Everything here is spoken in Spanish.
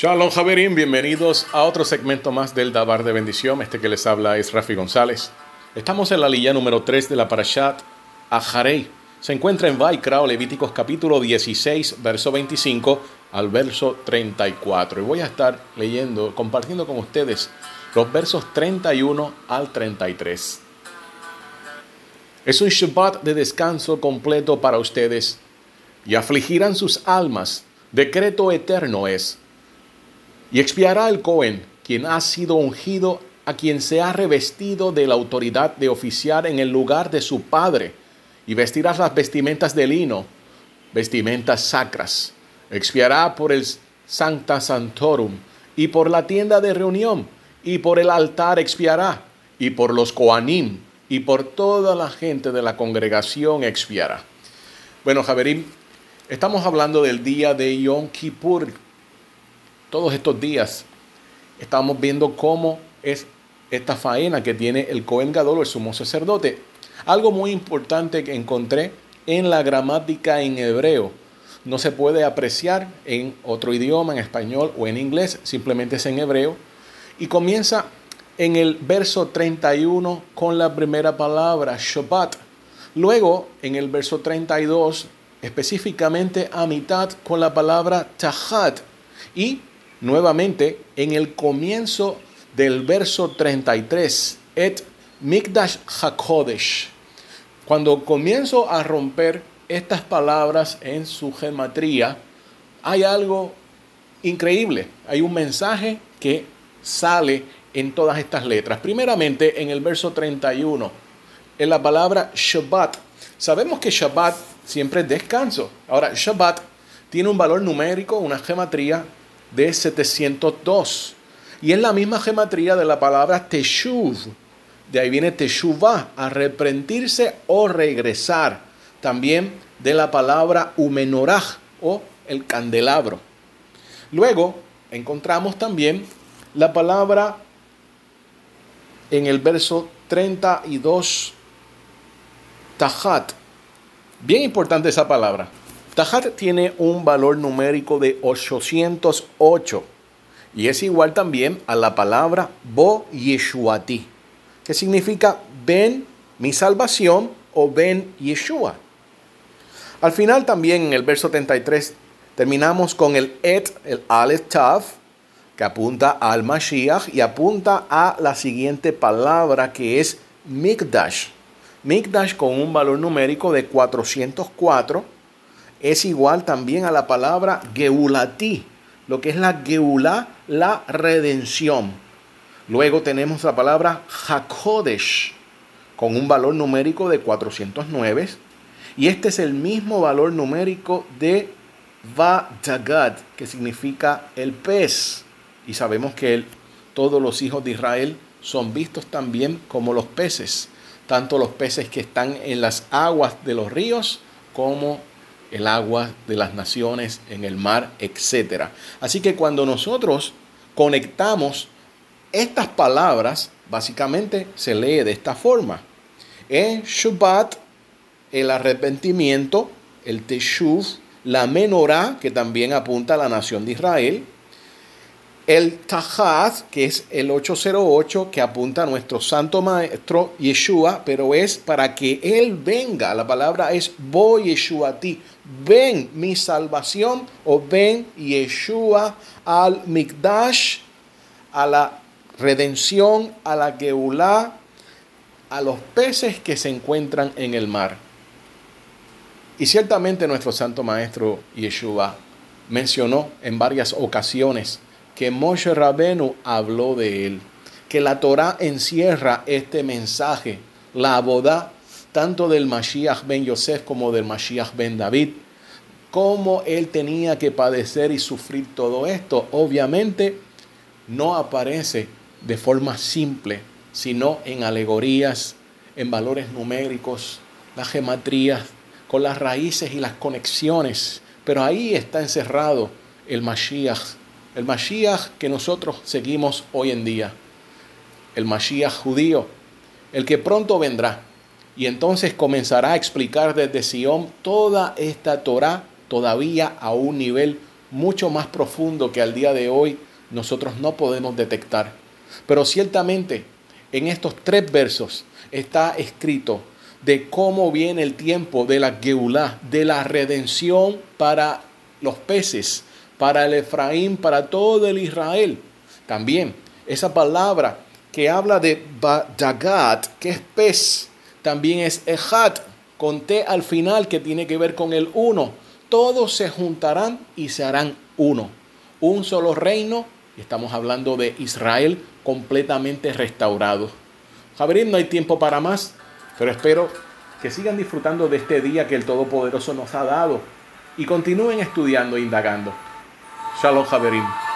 Shalom Javerín, bienvenidos a otro segmento más del Dabar de Bendición. Este que les habla es Rafi González. Estamos en la lilla número 3 de la Parashat Aharei. Se encuentra en Vaikra Levíticos capítulo 16, verso 25 al verso 34. Y voy a estar leyendo, compartiendo con ustedes los versos 31 al 33. Es un Shabbat de descanso completo para ustedes y afligirán sus almas. Decreto eterno es. Y expiará el Cohen, quien ha sido ungido, a quien se ha revestido de la autoridad de oficiar en el lugar de su padre, y vestirás las vestimentas de lino, vestimentas sacras. Expiará por el Sancta Santorum, y por la tienda de reunión, y por el altar expiará, y por los Coanim, y por toda la gente de la congregación expiará. Bueno, Javerín, estamos hablando del día de Yom Kippur. Todos estos días estamos viendo cómo es esta faena que tiene el Cohen Gadol, el sumo sacerdote. Algo muy importante que encontré en la gramática en hebreo. No se puede apreciar en otro idioma, en español o en inglés, simplemente es en hebreo. Y comienza en el verso 31 con la primera palabra, Shabbat. Luego, en el verso 32, específicamente a mitad con la palabra Tahat. Y nuevamente en el comienzo del verso 33, Et Mikdash HaKodesh. Cuando comienzo a romper estas palabras en su gematría, hay algo increíble. Hay un mensaje que sale en todas estas letras. Primeramente, en el verso 31, en la palabra Shabbat. Sabemos que Shabbat siempre es descanso. Ahora, Shabbat tiene un valor numérico, una gematría de 702. Y es la misma gematría de la palabra Teshuv. De ahí viene Teshuvah, arrepentirse o regresar. También de la palabra Umenorah o el candelabro. Luego encontramos también la palabra en el verso 32, Tahat. Bien importante esa palabra. Tahat tiene un valor numérico de 808 y es igual también a la palabra Bo Yeshuati, que significa ven mi salvación o ven Yeshua. Al final también en el verso 33 terminamos con el Et, el Aleph Tav, que apunta al Mashiach y apunta a la siguiente palabra que es Mikdash. Mikdash con un valor numérico de 404 es igual también a la palabra Geulati, lo que es la Geulá, la redención. Luego tenemos la palabra Hakodesh con un valor numérico de 409 y este es el mismo valor numérico de Vadagad, que significa el pez y sabemos que todos los hijos de Israel son vistos también como los peces, tanto los peces que están en las aguas de los ríos como el agua de las naciones, en el mar, etc. Así que cuando nosotros conectamos estas palabras, básicamente se lee de esta forma. En Shabbat, el arrepentimiento, el Teshuv, la menorá, que también apunta a la nación de Israel, el Tahat, que es el 808, que apunta a nuestro santo maestro Yeshua, pero es para que Él venga. La palabra es voy Yeshua a ti. Ven mi salvación o ven Yeshua al Mikdash, a la redención, a la Geulah, a los peces que se encuentran en el mar. Y ciertamente nuestro santo maestro Yeshua mencionó en varias ocasiones que Moshe Rabenu habló de él, que la Torah encierra este mensaje, la boda tanto del Mashiach ben Yosef como del Mashiach ben David, cómo él tenía que padecer y sufrir todo esto. Obviamente no aparece de forma simple, sino en alegorías, en valores numéricos, las gematrías, con las raíces y las conexiones. Pero ahí está encerrado el Mashiach el Mashiach que nosotros seguimos hoy en día, el Mashiach judío, el que pronto vendrá. Y entonces comenzará a explicar desde Sion toda esta Torah todavía a un nivel mucho más profundo que al día de hoy nosotros no podemos detectar. Pero ciertamente en estos tres versos está escrito de cómo viene el tiempo de la Geulah, de la redención para los peces, para el Efraín, para todo el Israel. También esa palabra que habla de Dagat, que es pez, también es Ejat, con T al final, que tiene que ver con el uno. Todos se juntarán y se harán uno. Un solo reino, y estamos hablando de Israel completamente restaurado. Javier, no hay tiempo para más, pero espero que sigan disfrutando de este día que el Todopoderoso nos ha dado y continúen estudiando e indagando. Shalom, Javerín.